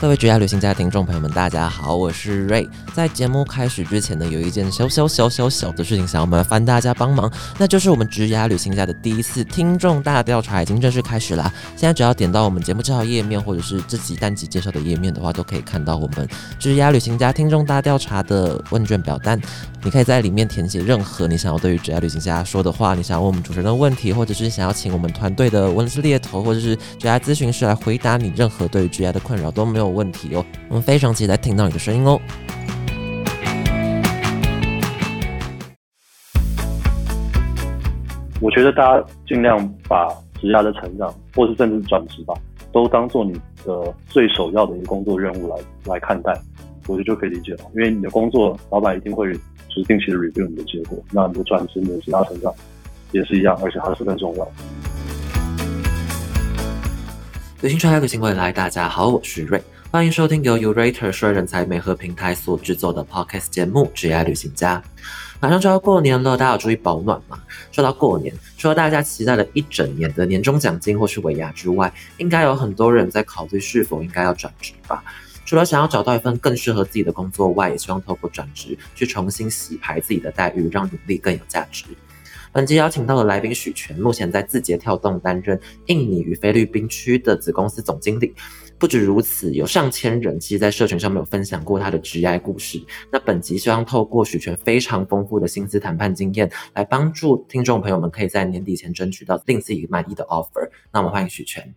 各位职业旅行家听众朋友们，大家好，我是瑞。在节目开始之前呢，有一件小小小小小的事情想要麻烦大家帮忙，那就是我们职业旅行家的第一次听众大调查已经正式开始啦。现在只要点到我们节目介绍页面，或者是自己单集介绍的页面的话，都可以看到我们职业旅行家听众大调查的问卷表单。你可以在里面填写任何你想要对于职业旅行家说的话，你想要问我们主持人的问题，或者是想要请我们团队的文字猎头或者是职业咨询师来回答你任何对于职业的困扰都没有问题哦。我们非常期待听到你的声音哦。我觉得大家尽量把职业的成长，或是甚至转职吧，都当做你的最首要的一个工作任务来来看待，我觉得就可以理解了。因为你的工作，老板一定会定期的 review 你的结果，那你的转职、你的其他成长也是一样，而且还是更重要。旅行穿越旅行未来，大家好，我是瑞。欢迎收听由 Urater 说人才美合平台所制作的 Podcast 节目《职业旅行家》。马上就要过年了，大家要注意保暖嘛。说到过年，除了大家期待了一整年的年终奖金或是尾牙之外，应该有很多人在考虑是否应该要转职吧。除了想要找到一份更适合自己的工作外，也希望透过转职去重新洗牌自己的待遇，让努力更有价值。本集邀请到的来宾许权，目前在字节跳动担任印尼与菲律宾区的子公司总经理。不止如此，有上千人其实，在社群上面有分享过他的职业故事。那本集希望透过许权非常丰富的薪资谈判经验，来帮助听众朋友们可以在年底前争取到令自己满意的 offer。那我们欢迎许权。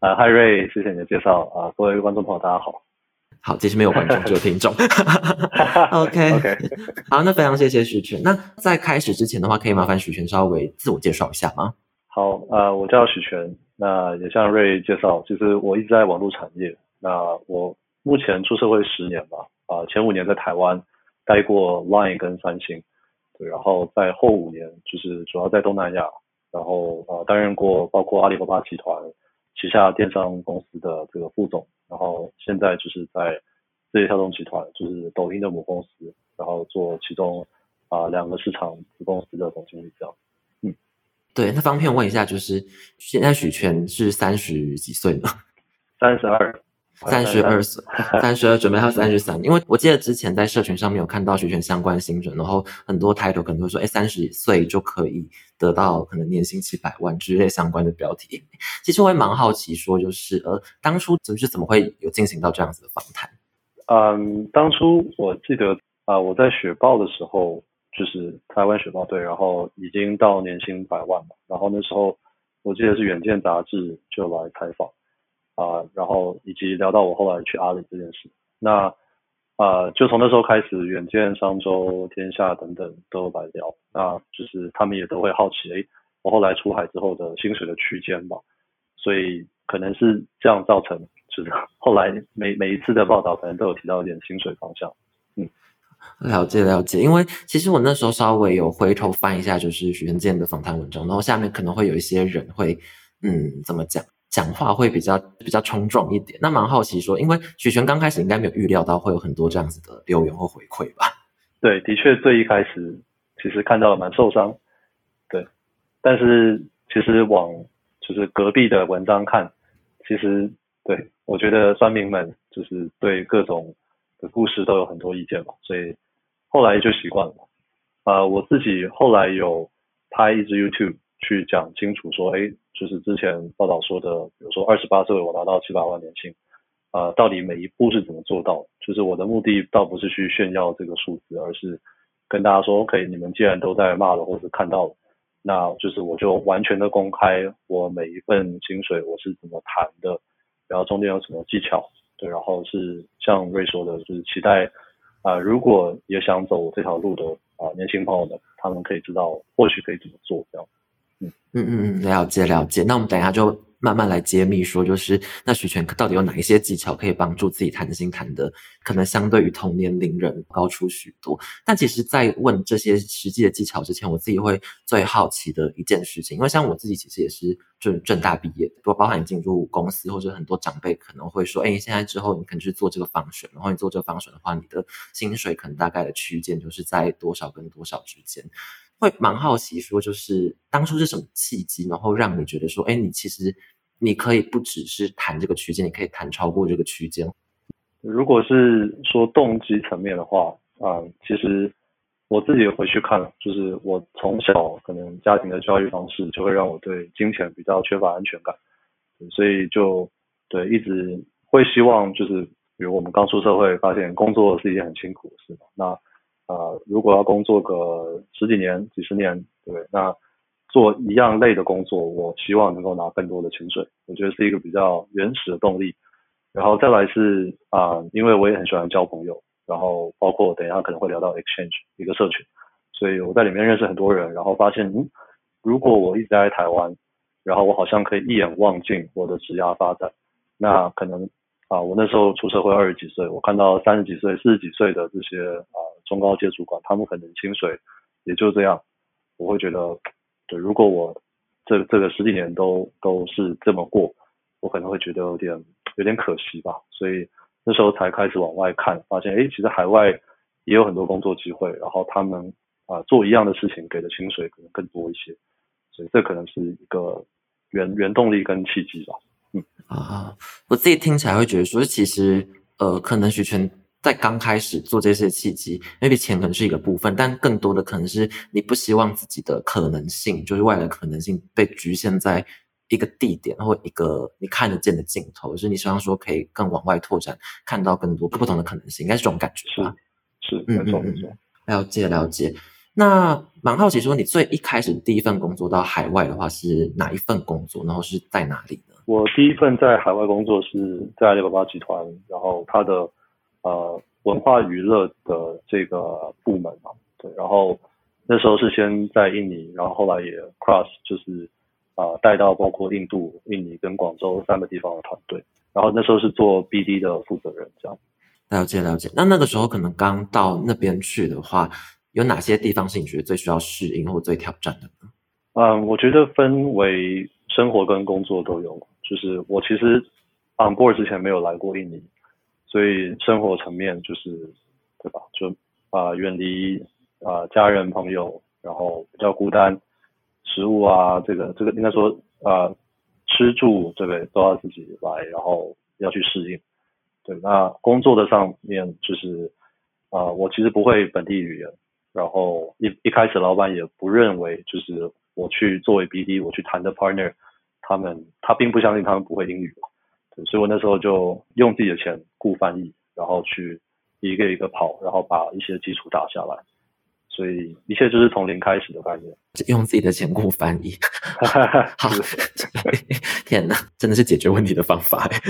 啊，嗨瑞，谢谢你的介绍啊，各位观众朋友，大家好。好，其实没有观众，只有听众。OK OK，好，那非常谢谢许权。那在开始之前的话，可以麻烦许权稍微自我介绍一下吗？好，呃，我叫许权。那也向瑞介绍，其实我一直在网络产业。那我目前出社会十年吧，啊，前五年在台湾待过 Line 跟三星，对，然后在后五年就是主要在东南亚，然后呃担任过包括阿里巴巴集团旗下电商公司的这个副总，然后现在就是在字节跳动集团，就是抖音的母公司，然后做其中啊两个市场子公司的总经理这样。嗯对，那方便问一下，就是现在许权是三十几岁呢？三十二，三十二岁，三十二，准备到三十三。因为我记得之前在社群上面有看到学权相关新闻，然后很多 title 可能会说，哎，三十岁就可以得到可能年薪七百万之类相关的标题。其实我也蛮好奇，说就是呃，当初就是怎么会有进行到这样子的访谈？嗯，当初我记得啊，我在雪豹的时候。就是台湾雪豹队，然后已经到年薪百万嘛，然后那时候我记得是远见杂志就来采访啊，然后以及聊到我后来去阿里这件事，那啊就从那时候开始，远见、商周、天下等等都来聊，那就是他们也都会好奇，哎，我后来出海之后的薪水的区间吧，所以可能是这样造成，就是 后来每每一次的报道可能都有提到一点薪水方向，嗯。了解了解，因为其实我那时候稍微有回头翻一下，就是许元健的访谈文章，然后下面可能会有一些人会，嗯，怎么讲，讲话会比较比较冲撞一点。那蛮好奇说，因为许权刚开始应该没有预料到会有很多这样子的留言或回馈吧？对，的确最一开始其实看到了蛮受伤，对，但是其实往就是隔壁的文章看，其实对我觉得酸民们就是对各种。的故事都有很多意见嘛，所以后来就习惯了。呃，我自己后来有拍一支 YouTube 去讲清楚说，哎，就是之前报道说的，比如说二十八岁我拿到七百万年薪，呃，到底每一步是怎么做到？就是我的目的倒不是去炫耀这个数字，而是跟大家说，OK，你们既然都在骂了或者看到了，那就是我就完全的公开我每一份薪水我是怎么谈的，然后中间有什么技巧。对，然后是像瑞说的，就是期待啊，如果也想走这条路的啊年轻朋友们，他们可以知道或许可以怎么做这样。嗯嗯嗯，了解了解。那我们等一下就。慢慢来揭秘，说就是那许权到底有哪一些技巧可以帮助自己谈心谈的，可能相对于同年龄人高出许多。但其实，在问这些实际的技巧之前，我自己会最好奇的一件事情，因为像我自己其实也是正正大毕业的，不包含进入公司或者很多长辈可能会说，哎，现在之后你可能去做这个方选，然后你做这个方选的话，你的薪水可能大概的区间就是在多少跟多少之间。会蛮好奇，说就是当初是什么契机，然后让你觉得说，哎，你其实你可以不只是谈这个区间，你可以谈超过这个区间。如果是说动机层面的话，啊、其实我自己回去看，就是我从小可能家庭的教育方式就会让我对金钱比较缺乏安全感，所以就对一直会希望就是，比如我们刚出社会，发现工作是一件很辛苦的事嘛，那呃，如果要工作个十几年、几十年，对？那做一样类的工作，我希望能够拿更多的薪水，我觉得是一个比较原始的动力。然后再来是啊、因为我也很喜欢交朋友，然后包括等一下可能会聊到 exchange 一个社群，所以我在里面认识很多人，然后发现，嗯，如果我一直在台湾，然后我好像可以一眼望尽我的职涯发展，那可能啊，我那时候出社会二十几岁，我看到三十几岁、四十几岁的这些啊中高阶主管，他们可能薪水也就这样，我会觉得，对，如果我这这个十几年都都是这么过，我可能会觉得有点有点可惜吧，所以那时候才开始往外看，发现诶，其实海外也有很多工作机会，然后他们啊、做一样的事情给的薪水可能更多一些，所以这可能是一个原原动力跟契机吧。啊，我自己听起来会觉得说，其实呃，可能许权在刚开始做这些契机，maybe 钱可能是一个部分，但更多的可能是你不希望自己的可能性，就是未来的可能性被局限在一个地点或一个你看得见的镜头，就是你希望说可以更往外拓展，看到更多不同的可能性，应该是这种感觉吧？是，嗯没错嗯嗯。了解了解。那蛮好奇，说你最一开始第一份工作到海外的话是哪一份工作，然后是在哪里呢？我第一份在海外工作是在阿里巴巴集团，然后它的呃文化娱乐的这个部门嘛，对，然后那时候是先在印尼，然后后来也 cross 就是啊、呃带到包括印度、印尼跟广州三个地方的团队，然后那时候是做 BD 的负责人这样。了解了解。那那个时候可能刚到那边去的话，有哪些地方是你觉得最需要适应或最挑战的呢？嗯，我觉得分为生活跟工作都有。就是我其实 on board 之前没有来过印尼，所以生活层面就是对吧？就啊、远离啊、家人朋友，然后比较孤单，食物啊这个这个应该说啊、吃住这个都要自己来，然后要去适应。对，那工作的上面就是啊、我其实不会本地语言，然后一一开始老板也不认为就是我去作为 BD 我去谈的 partner，他们他并不相信他们不会英语，对，所以我那时候就用自己的钱雇翻译，然后去一个一个跑，然后把一些基础打下来，所以一切就是从零开始的概念。用自己的钱雇翻译，好，天哪，真的是解决问题的方法欸。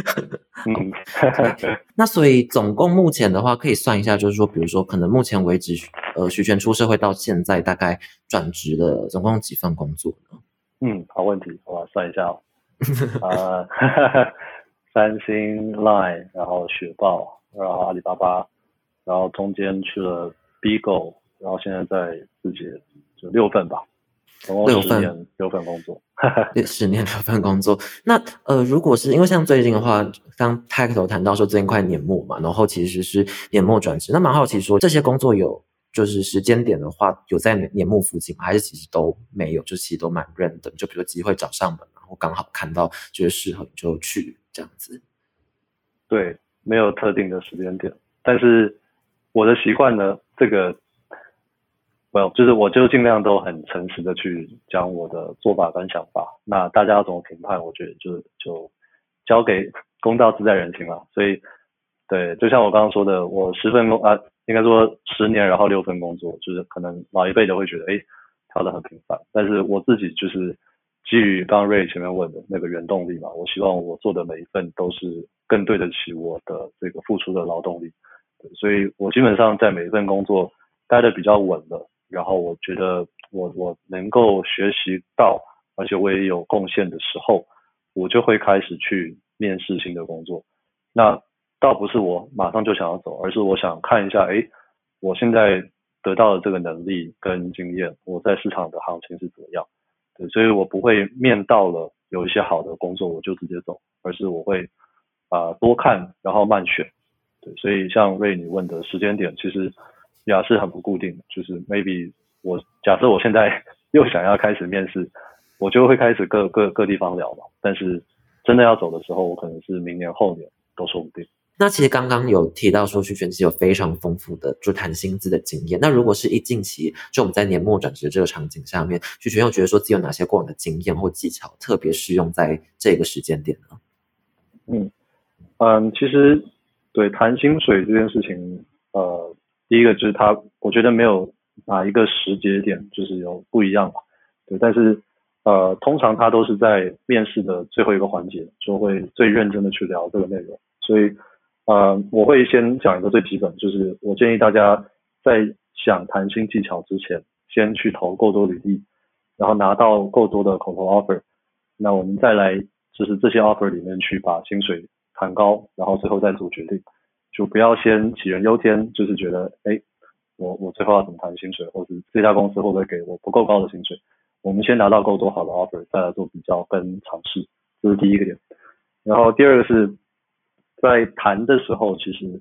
嗯，那所以总共目前的话，可以算一下，就是说，比如说，可能目前为止，呃，徐权出社会到现在，大概转职了总共几份工作呢？嗯，好问题，我来算一下哦。呃，三星、Line，然后雪豹，然后阿里巴巴，然后中间去了 Bigo，然后现在在自己，就六份吧，总共六份十年六份工作。十年六份工作。那呃，如果是因为像最近的话，刚开头谈到说最近快年末嘛，然后其实是年末转职，那蛮好奇说这些工作有就是时间点的话，有在年末附近吗？还是其实都没有？就其实都蛮 random，就比如说机会找上门，然后刚好看到觉得适合就去这样子。对，没有特定的时间点，但是我的习惯呢，这个，没有，就是我就尽量都很诚实的去讲我的做法跟想法。那大家要怎么评判，我觉得就就交给公道自在人心了。所以，对，就像我刚刚说的，我十份工啊，应该说十年，然后六份工作，就是可能老一辈的会觉得，哎，跳得很频繁，但是我自己就是基于刚刚瑞前面问的那个原动力嘛，我希望我做的每一份都是更对得起我的这个付出的劳动力，所以我基本上在每一份工作待的比较稳了，然后我觉得我我能够学习到，而且我也有贡献的时候，我就会开始去面试新的工作。那倒不是我马上就想要走，而是我想看一下，哎，我现在得到的这个能力跟经验，我在市场的行情是怎么样。对，所以我不会面到了有一些好的工作我就直接走，而是我会啊、多看，然后慢选。对，所以像瑞你问的时间点，其实也是很不固定的，就是 maybe 我假设我现在 又想要开始面试，我就会开始各各各地方聊嘛。但是真的要走的时候，我可能是明年后年都说不定。那其实刚刚有提到说，徐全其实有非常丰富的就谈薪资的经验。那如果是一近期，就我们在年末转职这个场景下面，徐全又觉得说自己有哪些过往的经验或技巧，特别适用在这个时间点呢？嗯嗯，其实对谈薪水这件事情，呃，第一个就是他，我觉得没有哪一个时节点就是有不一样嘛。对，但是呃，通常他都是在面试的最后一个环节，就会最认真的去聊这个内容，所以。呃，我会先讲一个最基本，就是我建议大家在想谈薪技巧之前，先去投够多履历，然后拿到够多的口头 offer，那我们再来就是这些 offer 里面去把薪水谈高，然后最后再做决定，就不要先杞人忧天，就是觉得哎，我我最后要怎么谈薪水，或者这家公司会不会给我不够高的薪水，我们先拿到够多好的 offer，再来做比较跟尝试，这是第一个点，然后第二个是。在谈的时候，其实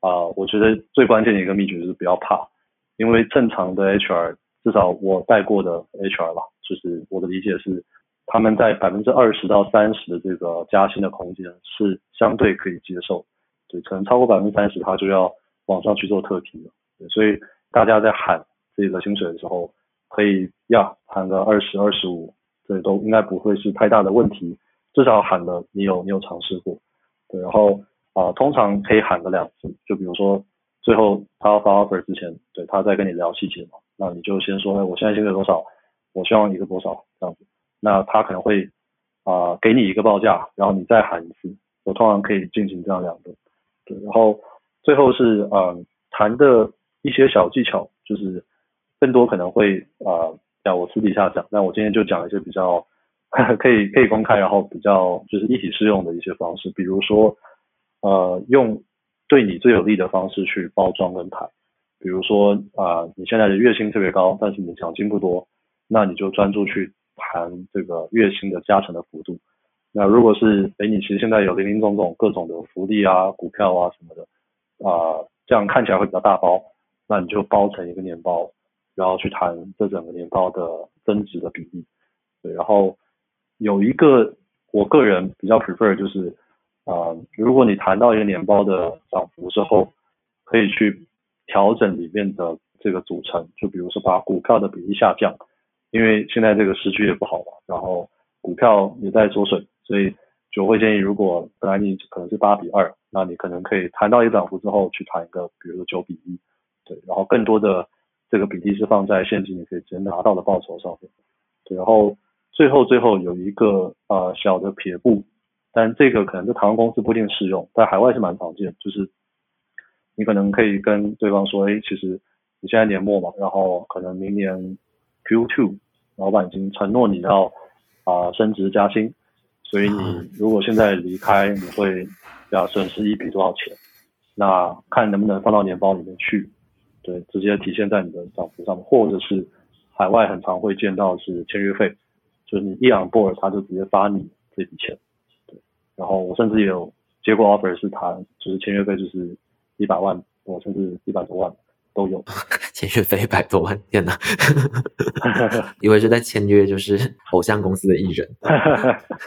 啊，我觉得最关键的一个秘诀就是不要怕，因为正常的 HR，至少我带过的 HR 吧，就是我的理解是，他们在百分之二十到三十的这个加薪的空间是相对可以接受，对，可能超过百分之三十，他就要往上去做特提了。对，所以大家在喊这个薪水的时候，可以呀喊个二十二十五，这都应该不会是太大的问题，至少喊了你有你有尝试过。然后啊，通常可以喊个两次，就比如说最后他要发 offer 之前，对他在跟你聊细节嘛，那你就先说，我现在薪水多少，我希望一个多少这样子，那他可能会啊给你一个报价，然后你再喊一次，我通常可以进行这样两个，对，然后最后是嗯谈的一些小技巧，就是更多可能会啊要我私底下讲，但我今天就讲一些比较。可以可以公开，然后比较就是一体适用的一些方式，比如说呃用对你最有利的方式去包装跟谈，比如说啊你现在的月薪特别高，但是你奖金不多，那你就专注去谈这个月薪的加成的幅度。那如果是哎你其实现在有零零总总各种的福利啊股票啊什么的啊，这样看起来会比较大包，那你就包成一个年包，然后去谈这整个年包的增值的比例，对，然后。有一个我个人比较 prefer 就是，啊，如果你谈到一个年报的涨幅之后，可以去调整里面的这个组成，就比如说把股票的比例下降，因为现在这个时局也不好嘛，然后股票也在缩水，所以就会建议，如果本来你可能是八比二，那你可能可以谈到一个涨幅之后去谈一个，比如说九比一，对，然后更多的这个比例是放在现金你可以直接拿到的报酬上面，对，然后。最后，最后有一个呃小的撇步，但这个可能在台湾公司不一定适用，在海外是蛮常见。就是你可能可以跟对方说，哎，其实你现在年末嘛，然后可能明年 Q two，老板已经承诺你要啊升职加薪，所以你如果现在离开，你会要损失一笔多少钱？那看能不能放到年包里面去，对，直接体现在你的账户上，或者是海外很常会见到是签约费。就是你一 on board，他就直接发你这笔钱，对。然后我甚至也有接过 offer，是他就是签约费就是一百万，我甚至一百多万都有。签约费一百多万，天哪！以为是在签约，就是偶像公司的艺人。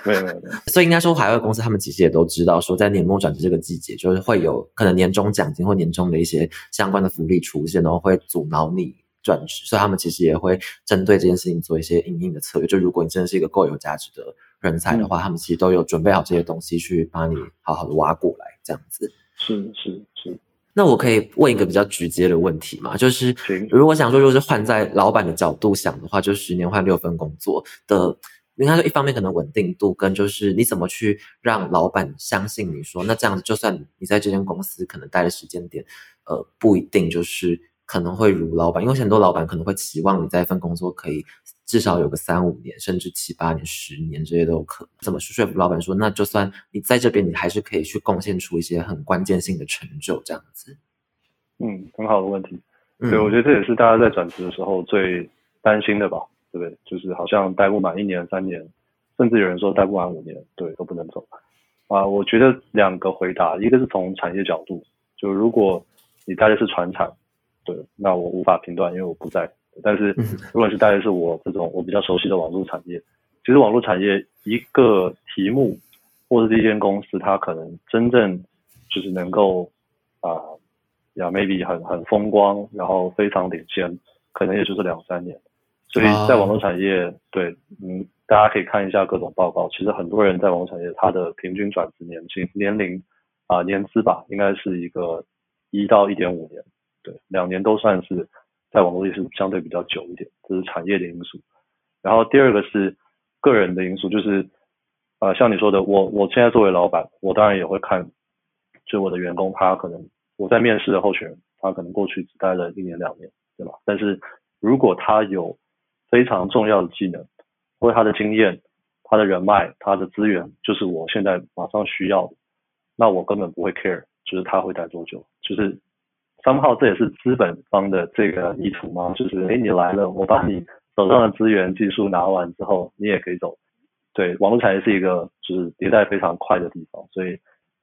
没有没有。所以应该说，海外公司他们其实也都知道，说在年末转职这个季节，就是会有可能年终奖金或年终的一些相关的福利出现，然后会阻挠你。转职，所以他们其实也会针对这件事情做一些应应的策略。就如果你真的是一个够有价值的人才的话，他们其实都有准备好这些东西去把你好好的挖过来，这样子。是是是。那我可以问一个比较直接的问题嘛？就是如果想说，如果是换在老板的角度想的话，就十年换六份工作的，应该说一方面可能稳定度，跟就是你怎么去让老板相信你说，那这样子就算你在这间公司可能待的时间点，呃，不一定就是。可能会如老板，因为很多老板可能会期望你在一份工作可以至少有个三五年，甚至七八年、十年这些都有可能。怎么去说服老板说，那就算你在这边，你还是可以去贡献出一些很关键性的成就，这样子。嗯，很好的问题。对，我觉得这也是大家在转职的时候最担心的吧，对不对？就是好像待不满一年、三年，甚至有人说待不满五年，对，都不能走。啊，我觉得两个回答，一个是从产业角度，就如果你待的是船厂。对，那我无法评断，因为我不在。但是，如果是大概是我这种我比较熟悉的网络产业，其实网络产业一个题目或者是一间公司，它可能真正就是能够啊，呀 maybe 很很风光，然后非常领先，可能也就是两三年。所以在网络产业，对，嗯，大家可以看一下各种报告，其实很多人在网络产业，他的平均转职年轻年龄啊年资吧，应该是一个一到一点五年，对，两年都算是在网络业是相对比较久一点，这是产业的因素。然后第二个是个人的因素，就是呃像你说的，我我现在作为老板，我当然也会看，就我的员工他可能我在面试的候选人，他可能过去只待了一年两年，对吧？但是如果他有非常重要的技能，或者他的经验、他的人脉、他的资源，就是我现在马上需要的，那我根本不会 care，就是他会待多久，就是三号这也是资本方的这个意图吗？就是哎你来了，我把你手上的资源、技术拿完之后，你也可以走。对，网络产业是一个就是迭代非常快的地方，所以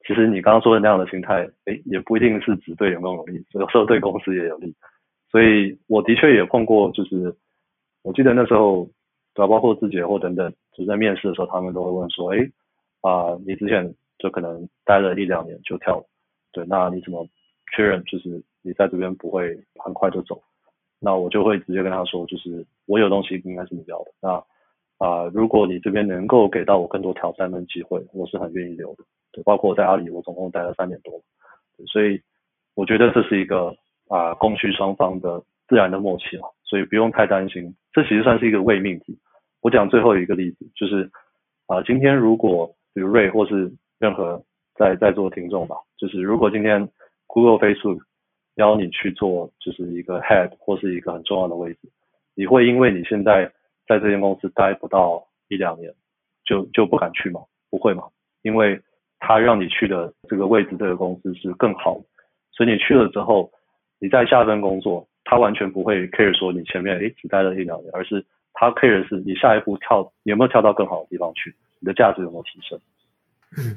其实你刚刚说的那样的心态，哎也不一定是只对员工有利，有时候对公司也有利。所以我的确也碰过，就是。我记得那时候，对吧？包括字节或等等，就在面试的时候，他们都会问说：“哎，啊，你之前就可能待了一两年就跳了，对，那你怎么确认就是你在这边不会很快就走？”那我就会直接跟他说：“就是我有东西应该是你要的。那啊，如果你这边能够给到我更多挑战跟机会，我是很愿意留的。对，包括我在阿里，我总共待了三年多，所以我觉得这是一个啊，供需双方的自然的默契了。”所以不用太担心，这其实算是一个伪命题。我讲最后一个例子，就是啊，今天如果比如瑞或是任何在在座的听众吧，就是如果今天 Google、Facebook 邀你去做就是一个 Head 或是一个很重要的位置，你会因为你现在在这间公司待不到一两年，就就不敢去吗？不会吗？因为他让你去的这个位置，这个公司是更好，所以你去了之后，你在下一份工作。他完全不会 care 说你前面诶只待了一两年，而是他 care 是你下一步跳有没有跳到更好的地方去，你的价值有没有提升？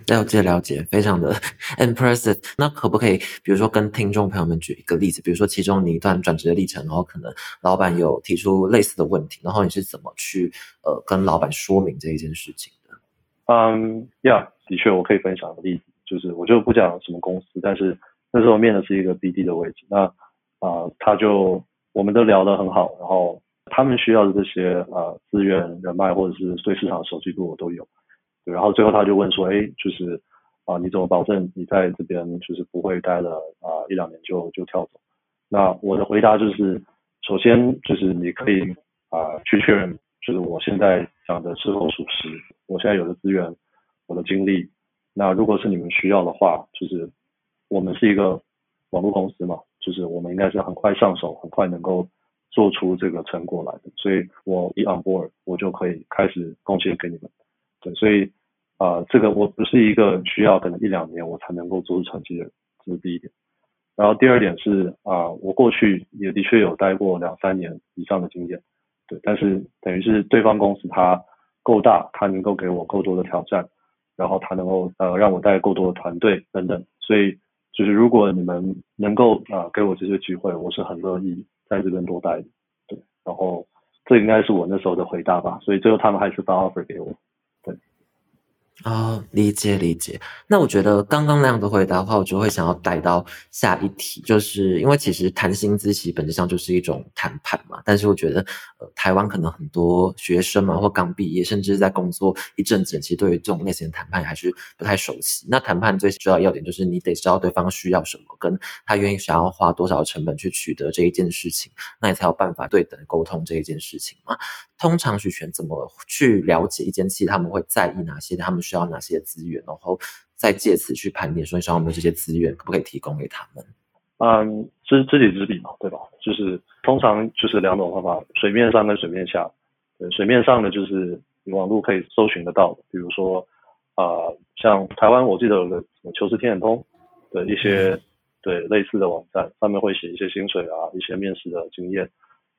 了解了解，非常的 impressive。那可不可以比如说跟听众朋友们举一个例子，比如说其中你一段转职的历程，然后可能老板有提出类似的问题，然后你是怎么去呃跟老板说明这一件事情的？嗯，Yeah，的确我可以分享个例子，就是我就不讲什么公司，但是那时候面的是一个 BD 的位置，那。啊，他就我们都聊得很好，然后他们需要的这些呃资源、人脉或者是对市场熟悉度我都有，然后最后他就问说，哎，就是啊，你怎么保证你在这边就是不会待了啊一两年就就跳走？那我的回答就是，首先就是你可以啊去确认，就是我现在讲的是否属实，我现在有的资源、我的精力，那如果是你们需要的话，就是我们是一个网络公司嘛。就是我们应该是很快上手，很快能够做出这个成果来的，所以我一 on board 我就可以开始贡献给你们。对，所以啊，这个我不是一个需要可能一两年我才能够做出成绩的，这是第一点。然后第二点是啊，我过去也的确有待过两三年以上的经验，对，但是等于是对方公司它够大，它能够给我够多的挑战，然后它能够呃让我带够多的团队等等，所以。就是如果你们能够啊给我这些机会，我是很乐意在这边多待的，对。然后这应该是我那时候的回答吧，所以最后他们还是发 offer 给我。哦，理解理解。那我觉得刚刚那样的回答的话，我就会想要带到下一题，就是因为其实谈薪资其实本质上就是一种谈判嘛。但是我觉得，呃，台湾可能很多学生嘛，或刚毕业，甚至在工作一阵子，其实对于这种类型的谈判还是不太熟悉。那谈判最主要要点就是你得知道对方需要什么，跟他愿意想要花多少成本去取得这一件事情，那你才有办法对等沟通这一件事情嘛。通常许权怎么去了解一间企业，他们会在意哪些，他们需要哪些资源，然后再借此去盘点，说你想要没有这些资源，可不可以提供给他们？嗯，知知己知彼嘛，对吧？就是通常就是两种方法，水面上跟水面下。对，水面上的就是你网络可以搜寻得到，比如说啊，像台湾我记得有个求是天眼通的一些对类似的网站，上面会写一些薪水啊，一些面试的经验。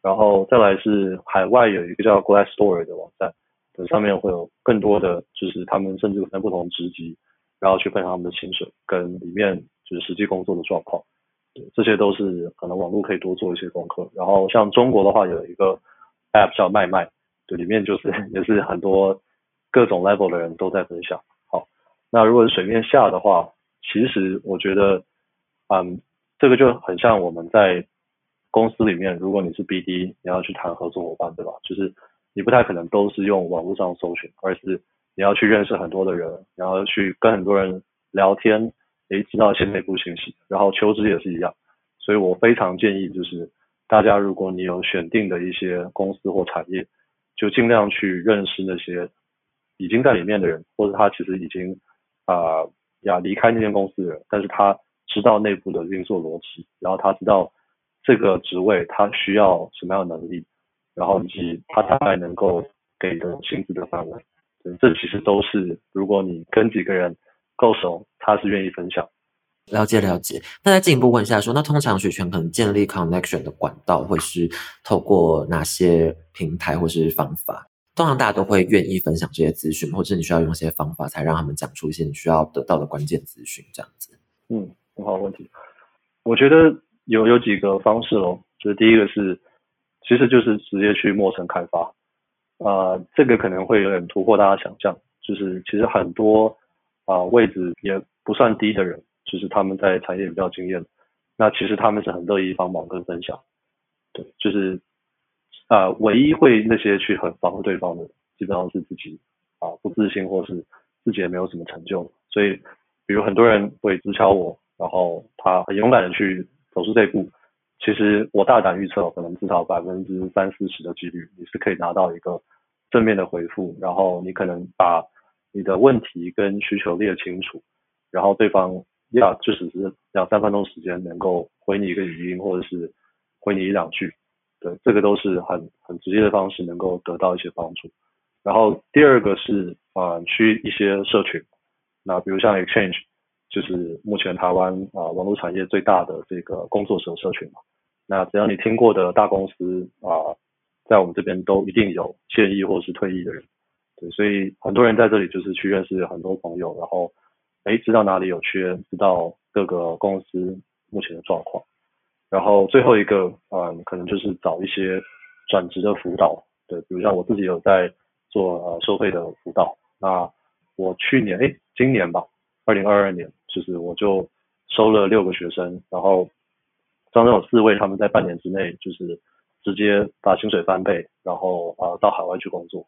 然后再来是海外有一个叫 Glassdoor 的网站，上面会有更多的就是他们甚至在不同职级，然后去分享他们的薪水跟里面就是实际工作的状况，对，这些都是可能网络可以多做一些功课。然后像中国的话有一个 App 叫麦麦，对，里面就是 也是很多各种 level 的人都在分享。好，那如果是水面下的话，其实我觉得，嗯，这个就很像我们在公司里面，如果你是 BD，你要去谈合作伙伴，对吧？就是你不太可能都是用网络上搜寻，而是你要去认识很多的人，然后去跟很多人聊天，诶，知道一些内部信息，然后求职也是一样。所以我非常建议，就是大家如果你有选定的一些公司或产业，就尽量去认识那些已经在里面的人，或者他其实已经啊要离开那间公司的人，但是他知道内部的运作逻辑，然后他知道这个职位他需要什么样的能力，然后以及他大概能够给的薪资的范围，这其实都是如果你跟几个人够熟，他是愿意分享。了解了解，那再进一步问一下，说那通常学权可能建立 connection 的管道会是透过哪些平台或是方法？通常大家都会愿意分享这些资讯，或者你需要用一些方法才让他们讲出一些你需要得到的关键资讯，这样子。嗯，很好的问题。我觉得有有几个方式咯，就是第一个是，其实就是直接去陌生开发，啊，这个可能会有点突破大家想象，就是其实很多啊位置也不算低的人。就是他们在产业比较经验，那其实他们是很乐意帮忙跟分享，对，就是啊，唯一会那些去很防对方的，基本上是自己啊不自信或是自己也没有什么成就，所以比如很多人会直敲我，然后他很勇敢的去走出这一步，其实我大胆预测，可能至少百分之三四十的几率你是可以拿到一个正面的回复，然后你可能把你的问题跟需求列清楚，然后对方。要就只是两三分钟时间能够回你一个语音，或者是回你一两句，对，这个都是很很直接的方式，能够得到一些帮助。然后第二个是啊，去一些社群，那比如像 Exchange，就是目前台湾啊网络产业最大的这个工作者社群嘛。那只要你听过的大公司啊，在我们这边都一定有现役或是退役的人，对，所以很多人在这里就是去认识很多朋友，然后。哎，知道哪里有缺，知道各个公司目前的状况，然后最后一个，嗯，可能就是找一些转职的辅导，对，比如像我自己有在做呃收费的辅导，那我去年，哎，今年吧，二零二二年，就是我就收了六个学生，然后当中有四位他们在半年之内就是直接把薪水翻倍，然后啊到海外去工作，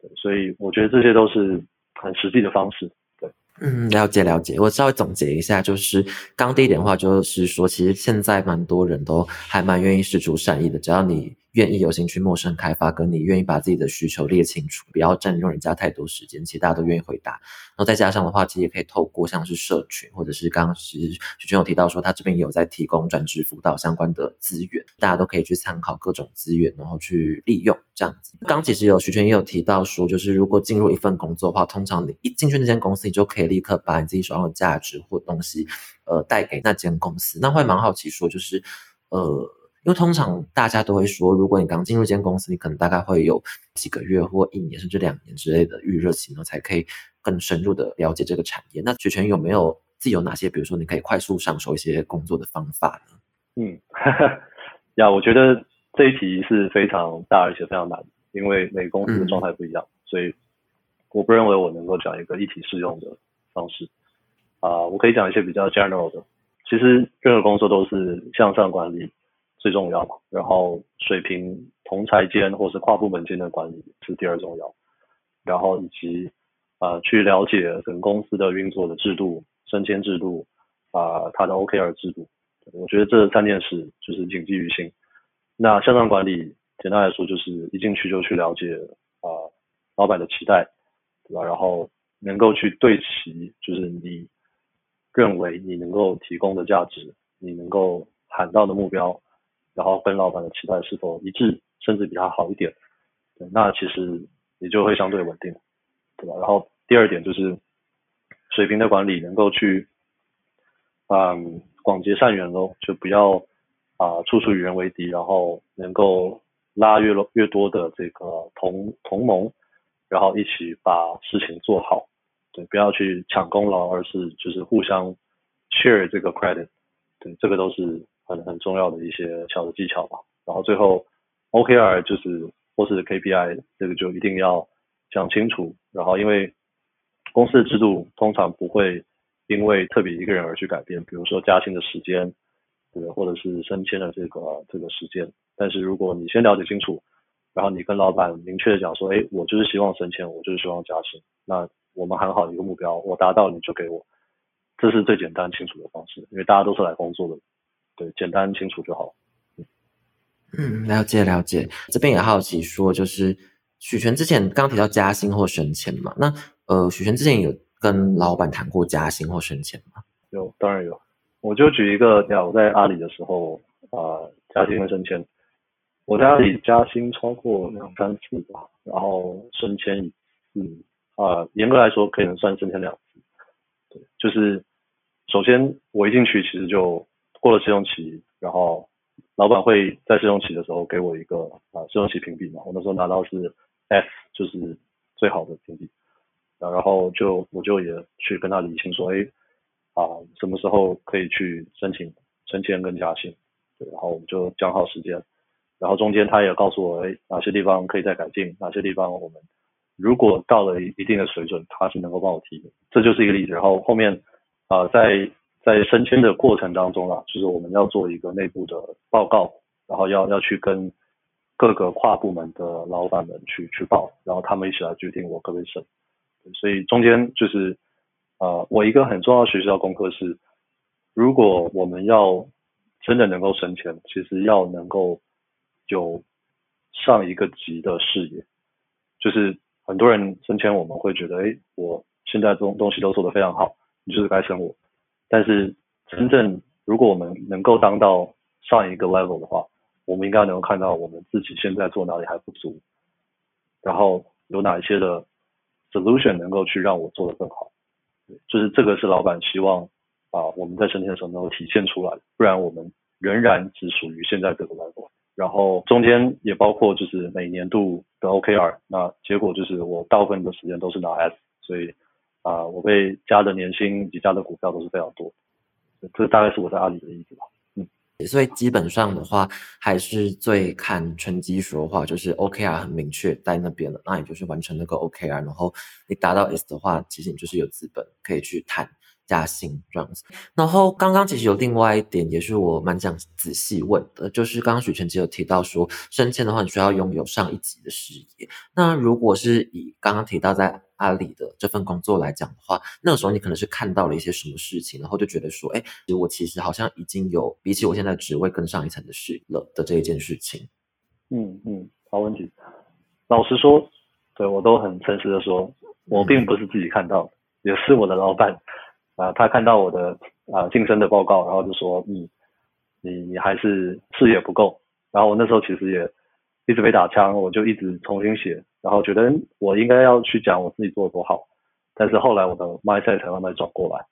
对，所以我觉得这些都是很实际的方式。对嗯，了解了解。我稍微总结一下，就是刚第一点的话，就是说，其实现在蛮多人都还蛮愿意施出善意的，只要你。愿意有兴趣陌生开发，跟你愿意把自己的需求列清楚，不要占用人家太多时间，其实大家都愿意回答。然后再加上的话，其实也可以透过像是社群，或者是刚刚其实徐军有提到说，他这边有在提供转职辅导相关的资源，大家都可以去参考各种资源，然后去利用这样子。刚其实有徐权也有提到说，就是如果进入一份工作的话，通常你一进去那间公司，你就可以立刻把你自己手上的价值或东西，呃，带给那间公司。那会蛮好奇说，就是呃。因为通常大家都会说，如果你刚进入一间公司，你可能大概会有几个月或一年甚至两年之类的预热期呢，才可以更深入的了解这个产业。那学权有没有自己有哪些，比如说你可以快速上手一些工作的方法呢？嗯，呀，我觉得这一题是非常大而且非常难，因为每个公司的状态不一样，所以我不认为我能够讲一个一体适用的方式。啊，我可以讲一些比较 general 的。其实任何工作都是向上管理。最重要，然后水平同才间或是跨部门间的管理是第二重要，然后以及啊去了解整公司的运作的制度、升迁制度啊它的 OKR 制度，我觉得这三件事就是谨记于心。那向上管理简单来说就是一进去就去了解啊老板的期待，对吧？然后能够去对齐，就是你认为你能够提供的价值，你能够喊到的目标。然后跟老板的期待是否一致，甚至比他好一点，对，那其实也就会相对稳定，对吧？然后第二点就是水平的管理能够去，嗯，广结善缘喽，就不要啊处处与人为敌，然后能够拉越越多的这个同同盟，然后一起把事情做好，对，不要去抢功劳，而是就是互相 share 这个 credit，对，这个都是。很很重要的一些小的技巧吧，然后最后 OKR 就是或是 KPI 这个就一定要讲清楚，然后因为公司的制度通常不会因为特别一个人而去改变，比如说加薪的时间，对，或者是升迁的这个这个时间。但是如果你先了解清楚，然后你跟老板明确的讲说，哎，我就是希望升迁，我就是希望加薪，那我们很好的一个目标，我达到你就给我，这是最简单清楚的方式，因为大家都是来工作的，对，简单清楚就好。嗯，了解了解。这边也好奇说，就是许权之前刚提到加薪或升迁嘛，那呃，许权之前有跟老板谈过加薪或升迁吗？有，当然有。我就举一个，我在阿里的时候啊，加薪跟升迁。我在阿里加薪超过两三次吧，然后升迁一次，啊，严格来说可以能算升迁两次。对，就是首先我一进去其实就过了试用期，然后老板会在试用期的时候给我一个啊试用期评比嘛，我那时候拿到是 F，就是最好的评比，然后就我就也去跟他理清说，哎，啊什么时候可以去申请升迁跟加薪，对，然后我们就讲好时间。然后中间他也告诉我，哎，哪些地方可以再改进，哪些地方我们如果到了一定的水准，他是能够帮我提的，这就是一个例子。然后后面啊，在在升迁的过程当中啊，就是我们要做一个内部的报告，然后要要去跟各个跨部门的老板们去去报，然后他们一起来决定我可不可以升。所以中间就是啊，我一个很重要学习到功课是，如果我们要真的能够升迁，其实要能够。有上一个级的视野，就是很多人升迁，我们会觉得，哎，我现在东东西都做得非常好，你就是该升我。但是真正如果我们能够当到上一个 level 的话，我们应该能够看到我们自己现在做哪里还不足，然后有哪一些的 solution 能够去让我做得更好。就是这个是老板希望啊我们在升迁的时候能够体现出来，不然我们仍然只属于现在这个 level。然后中间也包括就是每年度的 OKR，那结果就是我大部分的时间都是拿 S，所以啊，我被加的年薪以及加的股票都是非常多。这大概是我在阿里的意思吧。嗯，所以基本上的话，还是最看成绩说话，就是 OKR 很明确在那边了，那也就是完成那个 OKR，然后你达到 S 的话，其实你就是有资本可以去谈。加薪这样子，然后刚刚其实有另外一点，也是我蛮想仔细问的，就是刚刚许晨杰有提到说，升迁的话你需要拥有上一级的视野。那如果是以刚刚提到在阿里的这份工作来讲的话，那个时候你可能是看到了一些什么事情，然后就觉得说，哎，我其实好像已经有比起我现在职位更上一层的事了的这一件事情。嗯嗯，好问题。老实说，对我都很诚实的说，我并不是自己看到，也是我的老板。啊，他看到我的啊晋升的报告，然后就说，嗯，你你还是视野不够。然后我那时候其实也一直被打枪，我就一直重新写，然后觉得我应该要去讲我自己做的多好。但是后来我的 mindset 才慢慢转过来。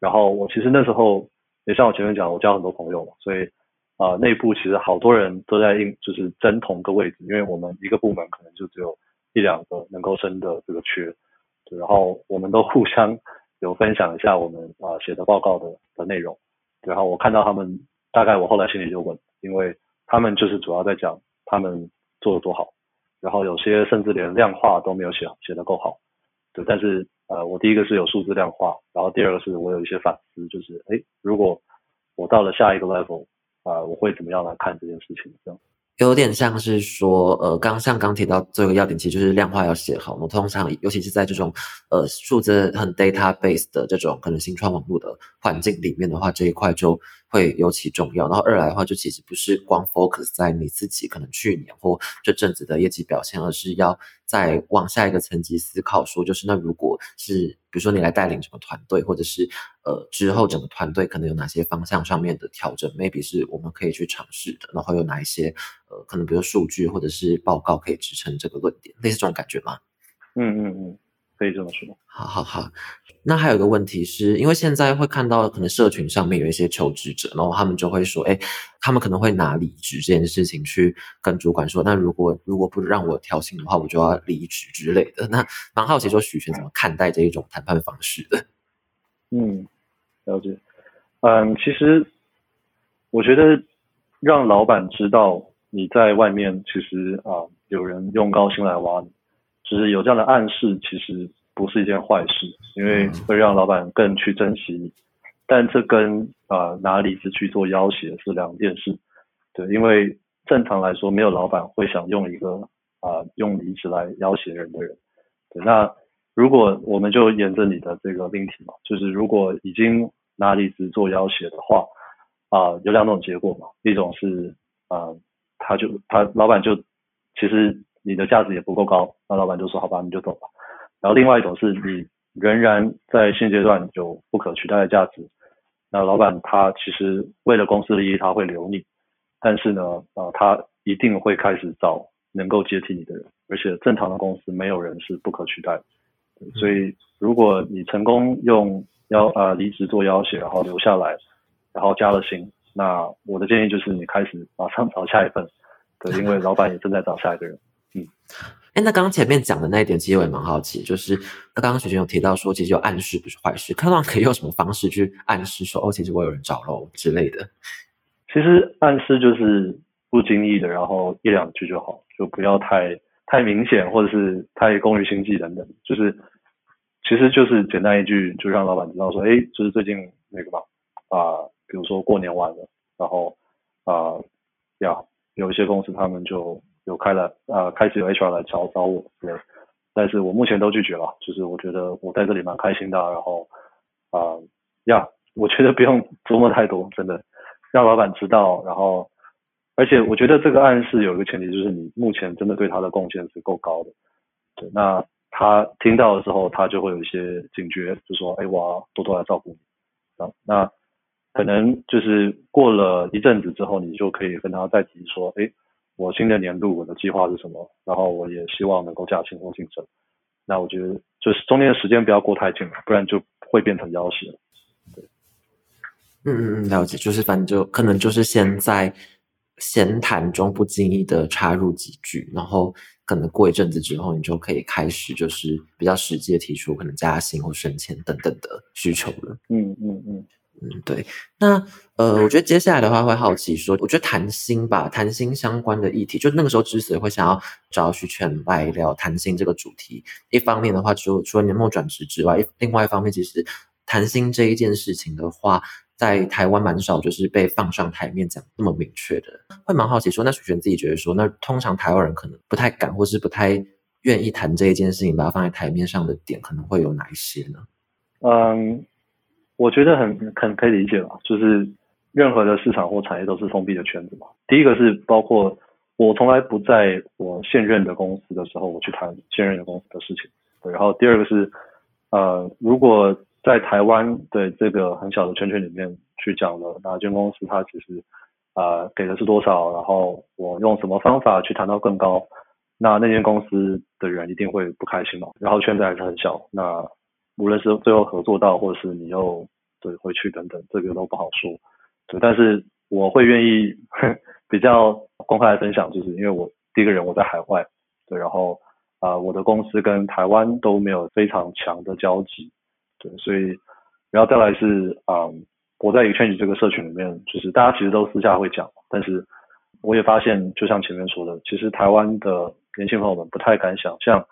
然后我其实那时候也像我前面讲，我交很多朋友嘛，所以啊内部其实好多人都在应就是争同个位置，因为我们一个部门可能就只有一两个能够升的这个缺，然后我们都互相。有分享一下我们啊写的报告的的内容，然后我看到他们大概我后来心里就稳，因为他们就是主要在讲他们做的多好，然后有些甚至连量化都没有写写得够好，对，但是呃我第一个是有数字量化，然后第二个是我有一些反思，就是哎如果我到了下一个 level 啊我会怎么样来看这件事情这样。有点像是说，呃，刚像刚提到最后一个要点，其实就是量化要写好。我们通常，尤其是在这种呃数字很 database 的这种可能新创网络的环境里面的话，这一块就会尤其重要。然后二来的话，就其实不是光 focus 在你自己可能去年或这阵子的业绩表现，而是要再往下一个层级思考，说就是那如果是。比如说你来带领什么团队，或者是呃之后整个团队可能有哪些方向上面的调整，maybe 是我们可以去尝试的。然后有哪一些呃可能比如数据或者是报告可以支撑这个论点，类似这种感觉吗？嗯嗯嗯，可以这么说。好好好。那还有一个问题是，因为现在会看到可能社群上面有一些求职者，然后他们就会说，哎，他们可能会拿离职这件事情去跟主管说，那如果如果不让我调薪的话，我就要离职之类的。那蛮好奇说许璇怎么看待这一种谈判方式的？嗯，了解。嗯，其实我觉得让老板知道你在外面其实啊有人用高薪来挖你，就是有这样的暗示，其实。不是一件坏事，因为会让老板更去珍惜你。但这跟啊拿离职去做要挟是两件事。对，因为正常来说，没有老板会想用一个啊用离职来要挟人的人。对，那如果我们就沿着你的这个命题嘛，就是如果已经拿离职做要挟的话，啊有两种结果嘛，一种是啊他就他老板就其实你的价值也不够高，那老板就说好吧你就走吧。然后另外一种是你仍然在现阶段有不可取代的价值，那老板他其实为了公司利益他会留你。但是呢，啊，他一定会开始找能够接替你的人，而且正常的公司没有人是不可取代的。所以，如果你成功用要呃离职做要挟，然后留下来，然后加了薪，那我的建议就是你开始马上找下一份，对，因为老板也正在找下一个人。嗯，哎，那刚刚前面讲的那一点，其实我也蛮好奇，就是那刚刚学姐有提到说，其实有暗示不是坏事，看到可以用什么方式去暗示说，哦，其实我有人找喽之类的。其实暗示就是不经意的，然后一两句就好，就不要太太明显，或者是太功于心计等等。就是，其实就是简单一句，就让老板知道说，哎，就是最近那个吧，啊，比如说过年完了，然后啊，呀，有一些公司他们就有开了，啊，开始有 HR 来找找我，对，但是我目前都拒绝了，就是我觉得我在这里蛮开心的，然后啊，呀，我觉得不用 琢磨太多，真的。让老板知道，然后，而且我觉得这个暗示有一个前提，就是你目前真的对他的贡献是够高的。对，那他听到的时候，他就会有一些警觉，就说：“哎，我要多多来照顾你。”啊，那可能就是过了一阵子之后，你就可以跟他再提说：“哎，我新的年度我的计划是什么？然后我也希望能够加薪或晋升。”那我觉得就是中间的时间不要过太近了，不然就会变成要挟了。嗯嗯嗯，了解，就是反正就可能就是先在闲谈中不经意的插入几句，然后可能过一阵子之后，你就可以开始就是比较实际的提出可能加薪或升迁等等的需求了。嗯嗯嗯嗯，对。那呃，我觉得接下来的话会好奇说，我觉得谈薪吧，谈薪相关的议题，就那个时候之所以会想要找徐全来聊谈薪这个主题，一方面的话，除除了年末转职之外，另外一方面其实谈薪这一件事情的话。在台湾蛮少，就是被放上台面讲那么明确的，会蛮好奇说，那许璇自己觉得说，那通常台湾人可能不太敢，或是不太愿意谈这一件事情，把它放在台面上的点，可能会有哪一些呢？嗯，我觉得很很可以理解吧，就是任何的市场或产业都是封闭的圈子嘛。第一个是包括我从来不在我现任的公司的时候，我去谈现任的公司的事情。对，然后第二个是呃，如果在台湾的这个很小的圈圈里面去讲了哪间公司它其实啊给的是多少，然后我用什么方法去谈到更高，那那间公司的人一定会不开心嘛。然后圈子还是很小，那无论是最后合作到，或者是你又对回去等等，这个都不好说。对，但是我会愿意 比较公开的分享，就是因为我第一个人我在海外，对，然后啊我的公司跟台湾都没有非常强的交集。对，所以，然后再来是啊，我在 Exchange 这个社群里面，就是大家其实都私下会讲，但是我也发现，就像前面说的，其实台湾的年轻朋友们不太敢想象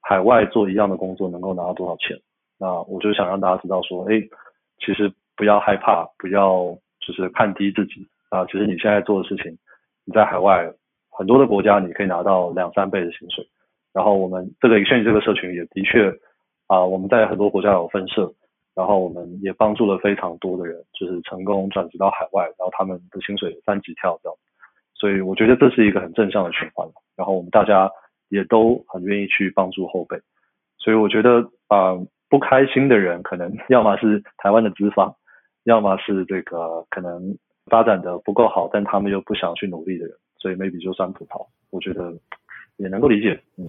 海外做一样的工作能够拿到多少钱。那我就想让大家知道说，哎，其实不要害怕，不要就是看低自己啊。其实你现在做的事情，你在海外很多的国家，你可以拿到两三倍的薪水。然后我们这个 Exchange 这个社群也的确。啊，我们在很多国家有分社，然后我们也帮助了非常多的人，就是成功转职到海外，然后他们的薪水三级跳这样，所以我觉得这是一个很正向的循环。然后我们大家也都很愿意去帮助后辈，所以我觉得啊，不开心的人可能 要么是台湾的资方，要么是这个可能发展的不够好，但他们又不想去努力的人，所以 maybe 就算葡萄，我觉得也能够理解，嗯。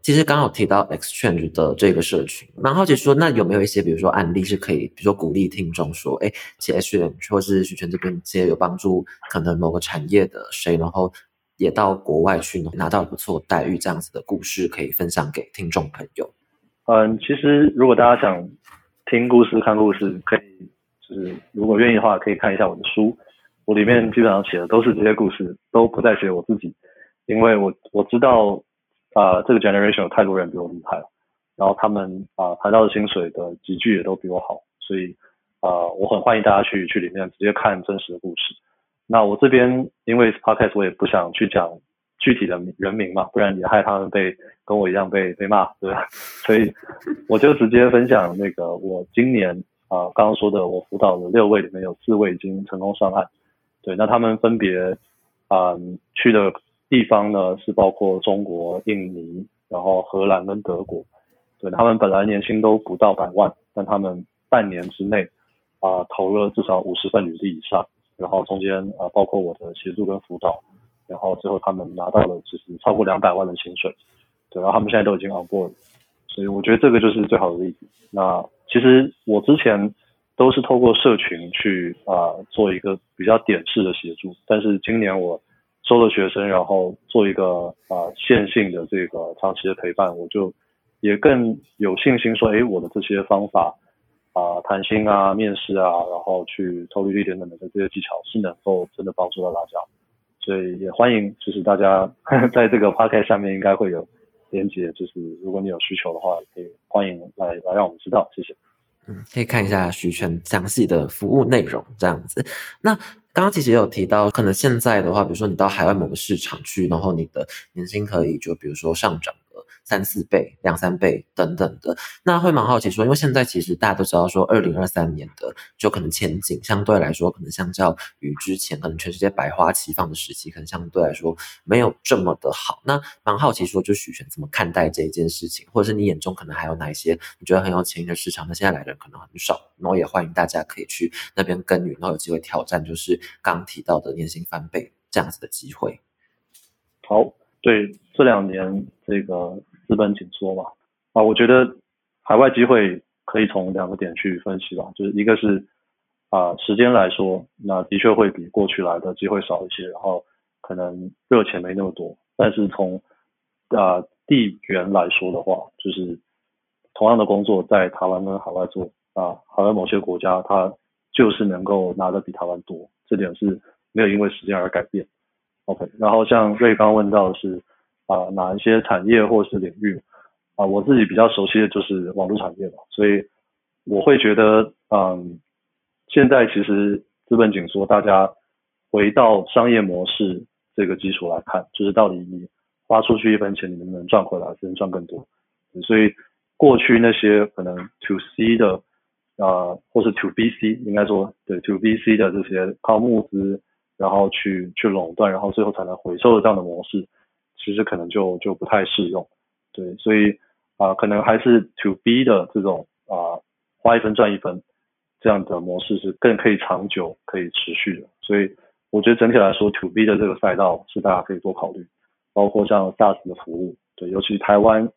其实刚好提到 Exchange 的这个社群，蛮好奇说，那有没有一些比如说案例是可以，比如说鼓励听众说，哎，其实 Exchange 或是许权这边其实有帮助可能某个产业的谁，然后也到国外去拿到不错待遇这样子的故事，可以分享给听众朋友。嗯，其实如果大家想听故事、看故事，可以就是如果愿意的话，可以看一下我的书，我里面基本上写的都是这些故事，都不再写我自己，因为我我知道。啊，这个 generation 有太多人比我厉害了，然后他们啊谈到的薪水的集聚也都比我好，所以啊我很欢迎大家去去里面直接看真实的故事。那我这边因为 podcast 我也不想去讲具体的人名嘛，不然也害他们被跟我一样被被骂，对吧？所以我就直接分享那个我今年啊刚刚说的我辅导的六位里面有四位已经成功上岸，对，那他们分别啊去的地方呢是包括中国、印尼，然后荷兰跟德国，对他们本来年薪都不到百万，但他们半年之内啊投了至少五十份履历以上。然后中间啊，包括我的协助跟辅导，然后最后他们拿到了就是超过两百万的薪水，对，然后他们现在都已经 on board，所以我觉得这个就是最好的例子。那其实我之前都是透过社群去啊做一个比较点式的协助，但是今年我收了学生，然后做一个啊线性的这个长期的陪伴，我就也更有信心说，哎，我的这些方法。啊，谈心啊，面试啊，然后去投履历等等的这些技巧是能够真的帮助到大家，所以也欢迎，就是大家 在这个 p o c a s t 下面应该会有连接，就是如果你有需求的话，可以欢迎来来让我们知道，谢谢。嗯，可以看一下徐全详细的服务内容这样子。那刚刚其实也有提到，可能现在的话，比如说你到海外某个市场去，然后你的年薪可以就比如说上涨。三四倍、两三倍等等的，那会蛮好奇说，因为现在其实大家都知道说，二零二三年的就可能前景相对来说，可能相较于之前，可能全世界百花齐放的时期，可能相对来说没有这么的好。那蛮好奇说，就许璇怎么看待这一件事情，或者是你眼中可能还有哪一些你觉得很有潜力的市场？那现在来的人可能很少，然后也欢迎大家可以去那边耕耘，然后有机会挑战，就是刚提到的年薪翻倍这样子的机会。好，对这两年这个。资本紧缩嘛，啊，我觉得海外机会可以从两个点去分析吧，就是一个是啊时间来说，那的确会比过去来的机会少一些，然后可能热钱没那么多，但是从啊地缘来说的话，就是同样的工作在台湾跟海外做啊，海外某些国家它就是能够拿的比台湾多，这点是没有因为时间而改变。OK，然后像瑞刚问到的是。啊，哪一些产业或是领域啊？我自己比较熟悉的就是网络产业嘛，所以我会觉得，嗯，现在其实资本紧缩，大家回到商业模式这个基础来看，就是到底你花出去一分钱，你能不能赚回来，能赚更多？所以过去那些可能 to C 的啊，或是 to B C，应该说对 to B C 的这些靠募资，然后去去垄断，然后最后才能回收的这样的模式。其实可能就就不太适用，对，所以啊，可能还是 to B 的这种啊，花一分赚一分这样的模式是更可以长久、可以持续的。所以我觉得整体来说，to B 的这个赛道是大家可以多考虑，包括像 SaaS 的服务，对，尤其台湾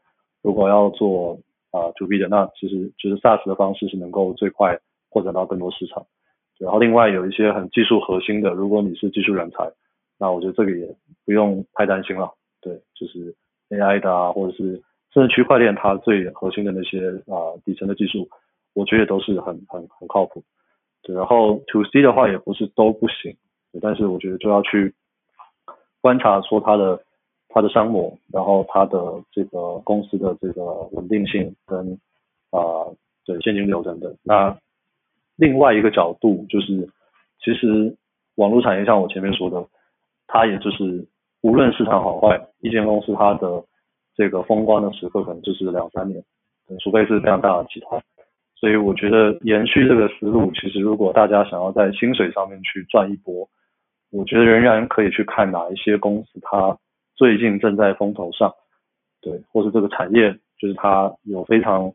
如果要做啊 to B 的，那其实就是 SaaS 的方式是能够最快扩展到更多市场。然后另外有一些很技术核心的，如果你是技术人才，那我觉得这个也不用太担心了。对，就是 AI 的啊，或者是甚至区块链，它最核心的那些啊底层的技术，我觉得都是很很很靠谱。对，然后 To C 的话也不是都不行，但是我觉得就要去观察说它的它的商模，然后它的这个公司的这个稳定性跟啊对现金流等等。那另外一个角度就是，其实网络产业像我前面说的，它也就是。无论市场好坏，一间公司它的这个风光的时刻可能就是两三年，除非是非常大的集团。所以我觉得延续这个思路，其实如果大家想要在薪水上面去赚一波，我觉得仍然可以去看哪一些公司它最近正在风头上，对，或是这个产业就是它有非常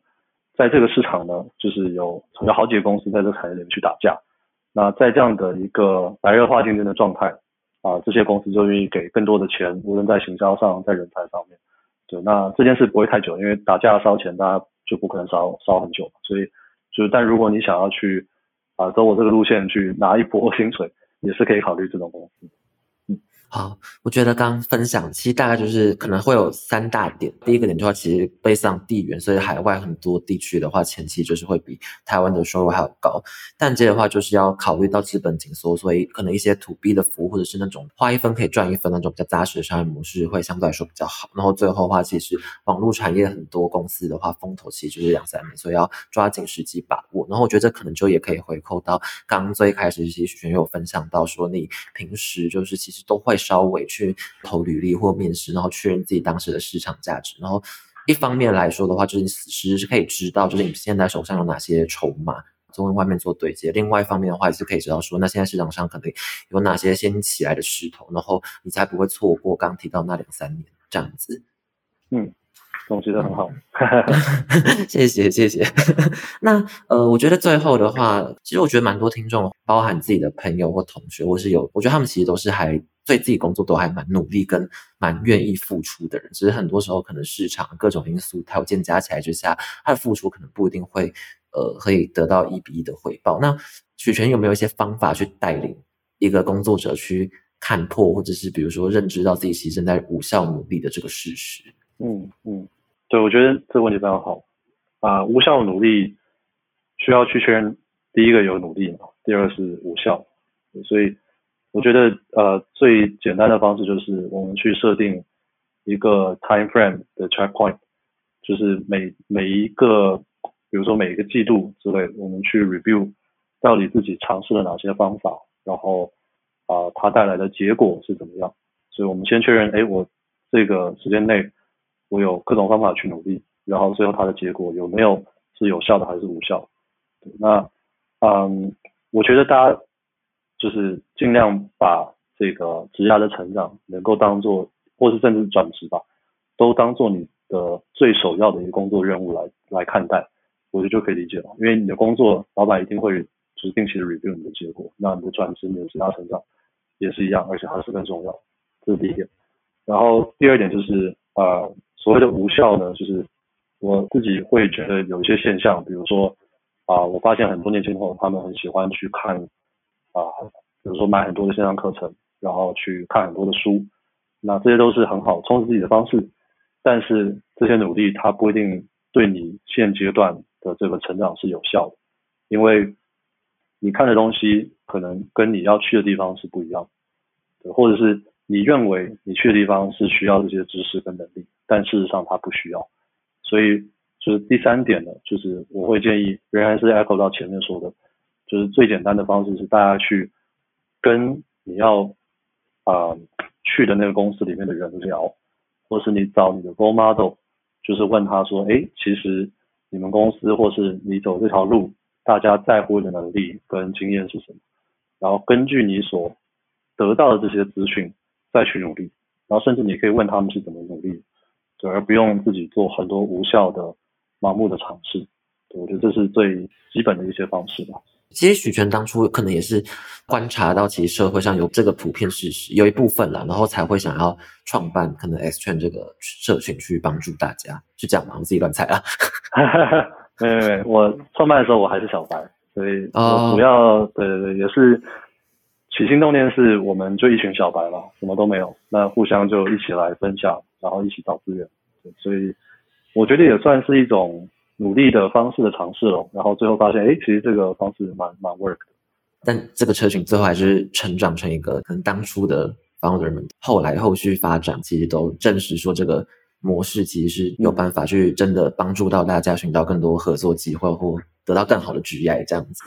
在这个市场呢，就是有有好几个公司在这个产业里面去打架。那在这样的一个白热化竞争的状态。啊，这些公司就愿意给更多的钱，无论在行销上，在人才上面。对，那这件事不会太久，因为打架烧钱，大家就不可能烧烧很久。所以，就是，但如果你想要去啊走我这个路线去拿一波 薪水，也是可以考虑这种公司。好，我觉得刚刚分享其实大概就是可能会有三大点。第一个点的话，其实背上地缘，所以海外很多地区的话，前期就是会比台湾的收入还要高。但接的话，就是要考虑到资本紧缩，所以可能一些 to B 的服务或者是那种花一分可以赚一分那种比较扎实的商业模式，会相对来说比较好。然后最后的话，其实网络产业很多公司的话，风投其实就是两三年，所以要抓紧时机把握。然后我觉得这可能就也可以回扣到刚最开始其实许璇有分享到说，你平时就是其实都会。稍微去投履历或面试，然后确认自己当时的市场价值。然后一方面来说的话，就是你其实是可以知道，就是你现在手上有哪些筹码，跟外面做对接。另外一方面的话，也是可以知道说，那现在市场上可能有哪些先起来的势头，然后你才不会错过刚提到那两三年这样子。嗯。总觉得很好，谢 谢谢谢。那呃，我觉得最后的话，其实我觉得蛮多听众，包含自己的朋友或同学，或是有，我觉得他们其实都是还对自己工作都还蛮努力跟蛮愿意付出的人。只是很多时候可能市场各种因素条件加起来之下，他的付出可能不一定会呃可以得到一比一的回报。那许权有没有一些方法去带领一个工作者去看破，或者是比如说认知到自己其实正在无效努力的这个事实？嗯嗯。对，我觉得这个问题非常好啊。无效努力需要去确认，第一个有努力嘛，第二是无效。所以我觉得呃最简单的方式就是我们去设定一个 time frame 的 checkpoint，就是每每一个，比如说每一个季度之类，我们去 review 到底自己尝试了哪些方法，然后啊它带来的结果是怎么样。所以我们先确认，哎，我这个时间内。我有各种方法去努力，然后最后它的结果有没有是有效的还是无效？那嗯，我觉得大家就是尽量把这个职业的成长能够当做，或是甚至转职吧，都当做你的最首要的一个工作任务来来看待，我觉得就可以理解了。因为你的工作，老板一定会就是定期的 review 你的结果，那你的转职、你的职业成长也是一样，而且还是更重要。这是第一点。然后第二点就是呃。所谓的无效呢，就是我自己会觉得有一些现象，比如说啊，我发现很多年轻朋友他们很喜欢去看啊，比如说买很多的线上课程，然后去看很多的书，那这些都是很好充实自己的方式，但是这些努力它不一定对你现阶段的这个成长是有效的，因为你看的东西可能跟你要去的地方是不一样，对，或者是你认为你去的地方是需要这些知识跟能力。但事实上他不需要，所以就是第三点呢，就是我会建议，仍然是 echo 到前面说的，就是最简单的方式是大家去跟你要啊去的那个公司里面的人聊，或是你找你的 role model，就是问他说，哎，其实你们公司或是你走这条路，大家在乎的能力跟经验是什么，然后根据你所得到的这些资讯再去努力，然后甚至你可以问他们是怎么努力。对，而不用自己做很多无效的、盲目的尝试。我觉得这是最基本的一些方式吧。其实许权当初可能也是观察到，其实社会上有这个普遍事实，有一部分了，然后才会想要创办可能 X 圈这个社群去帮助大家，是这样吗？我自己乱猜啊。没没没，我创办的时候我还是小白，所以主要对对对也是起心动念是我们就一群小白嘛，什么都没有，那互相就一起来分享。然后一起找资源，所以我觉得也算是一种努力的方式的尝试了。然后最后发现，哎，其实这个方式蛮蛮 work 的。但这个车群最后还是成长成一个，可能当初的 founder 们后来后续发展，其实都证实说这个模式其实是有办法去真的帮助到大家寻找更多合作机会或。得到更好的职业这样子，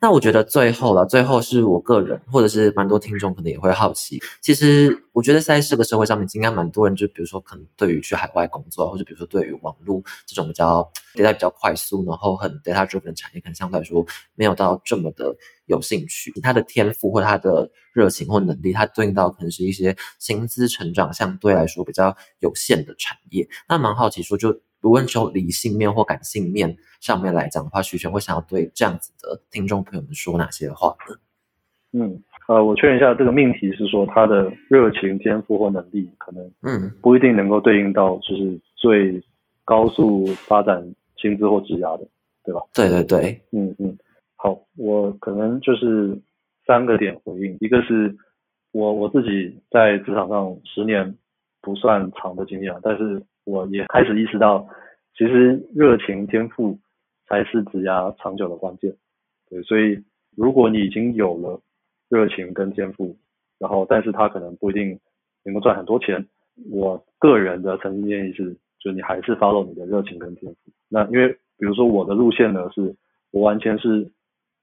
那我觉得最后了，最后是我个人，或者是蛮多听众可能也会好奇，其实我觉得在这个社会上面，应该蛮多人，就比如说可能对于去海外工作，或者比如说对于网络这种比较 data 比较快速，然后很 data driven 的产业，可能相对来说没有到这么的有兴趣。他的天赋或他的热情或能力，他对应到可能是一些薪资成长相对来说比较有限的产业。那蛮好奇说就。无论从理性面或感性面上面来讲的话，徐权会想要对这样子的听众朋友们说哪些话呢？嗯，呃，我确认一下，这个命题是说他的热情、天赋或能力可能，嗯，不一定能够对应到就是最高速发展薪资或职涯的，对吧？对对对，嗯嗯，好，我可能就是三个点回应，一个是我我自己在职场上十年不算长的经验，但是我也开始意识到，其实热情天赋才是职涯长久的关键。对，所以如果你已经有了热情跟天赋，然后但是他可能不一定能够赚很多钱，我个人的诚心建议是，就你还是 follow 你的热情跟天赋。那因为比如说我的路线呢，是我完全是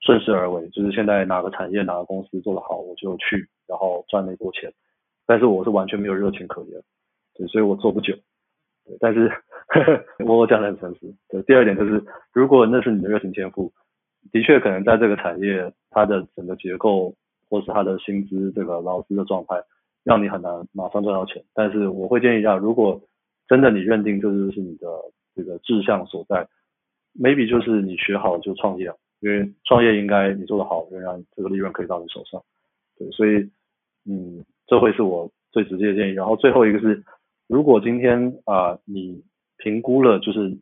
顺势而为，就是现在哪个产业哪个公司做得好，我就去。然后赚那波钱，但是我是完全没有热情可言，对，所以我做不久。但是呵呵 我讲的很诚实。对，第二点就是，如果那是你的热情天赋，的确可能在这个产业，它的整个结构或是它的薪资这个劳资的状态，让你很难马上赚到钱。但是我会建议一下，如果真的你认定这就是你的这个志向所在，maybe 就是你学好就创业，因为创业应该你做得好，仍然这个利润可以到你手上。对，所以。嗯，这会是我最直接的建议。然后最后一个是，如果今天啊，你评估了就是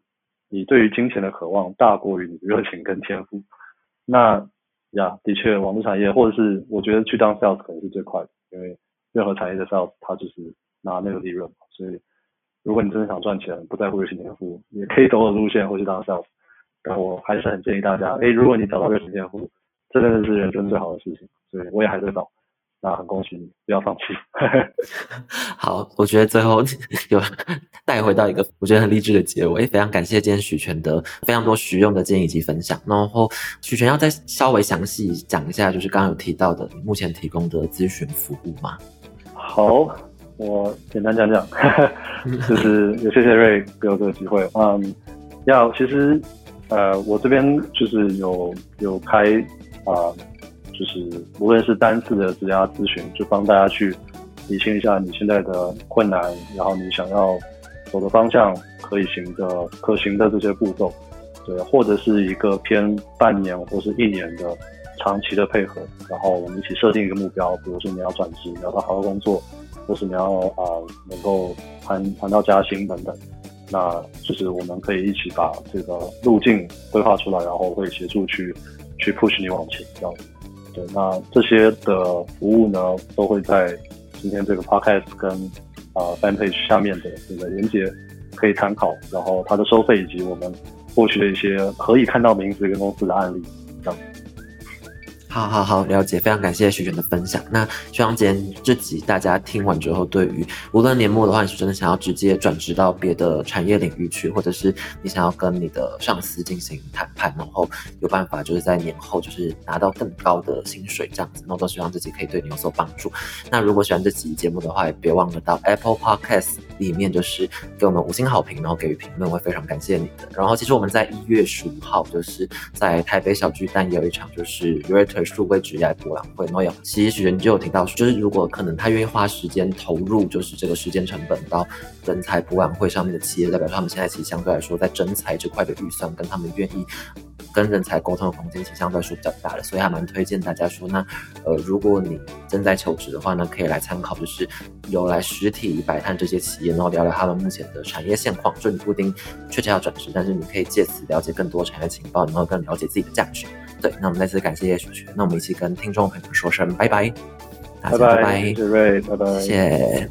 你对于金钱的渴望大过于你热情跟天赋，那呀，的确，网络产业或者是我觉得去当 sales 可能是最快的，因为任何产业的 sales 它就是拿那个利润嘛。所以如果你真的想赚钱，不在乎热情天赋，也可以走我的路线或去当 sales。但我还是很建议大家，哎，如果你找到热情天赋，这真的是人生最好的事情。所以我也还在找。那很恭喜你，不要放弃。好，我觉得最后 有带回到一个我觉得很励志的结尾，非常感谢今天许全的非常多实用的建议及分享。然后许全要再稍微详细讲一下，就是刚刚有提到的目前提供的咨询服务吗？好，我简单讲讲，就是也谢谢瑞给我这个机会。嗯，要其实呃，我这边就是有有开啊。就是无论是单次的职涯咨询，就帮大家去理清一下你现在的困难，然后你想要走的方向可以行的、可行的这些步骤，对，或者是一个偏半年或是一年的长期的配合，然后我们一起设定一个目标，比如说你要转职，你要好好工作，或是你要啊能够谈谈到加薪等等，那就是我们可以一起把这个路径规划出来，然后会协助去去 push 你往前，这样。对，那这些的服务呢，都会在今天这个 podcast 跟啊 fan page 下面的这个连接可以参考，然后它的收费以及我们获取的一些可以看到名字跟公司的案例，这样子。好好好，了解，非常感谢徐璇的分享。那希望今天这集大家听完之后，对于无论年末的话，你是真的想要直接转职到别的产业领域去，或者是你想要跟你的上司进行谈判，然后有办法就是在年后就是拿到更高的薪水这样子，那都希望自己可以对你有所帮助。那如果喜欢这集节目的话，也别忘了到 Apple Podcast 里面就是给我们五星好评，然后给予评论，会非常感谢你的。然后其实我们在一月十五号就是在台北小巨蛋有一场就是 r e t e r 数位职业博览会，然后有其实人就有提到，就是如果可能，他愿意花时间投入，就是这个时间成本到人才博览会上面的企业，代表他们现在其实相对来说在征才这块的预算跟他们愿意跟人才沟通的空间，其实相对来说比较大的，所以还蛮推荐大家说，那呃，如果你正在求职的话呢，可以来参考，就是有来实体摆摊这些企业，然后聊聊他们目前的产业现况，就你不一定确切要转职，但是你可以借此了解更多产业情报，然后更了解自己的价值。对，那我们再次感谢叶雪雪，那我们一起跟听众朋友们说声拜拜，拜拜，谢谢瑞，拜拜，谢谢。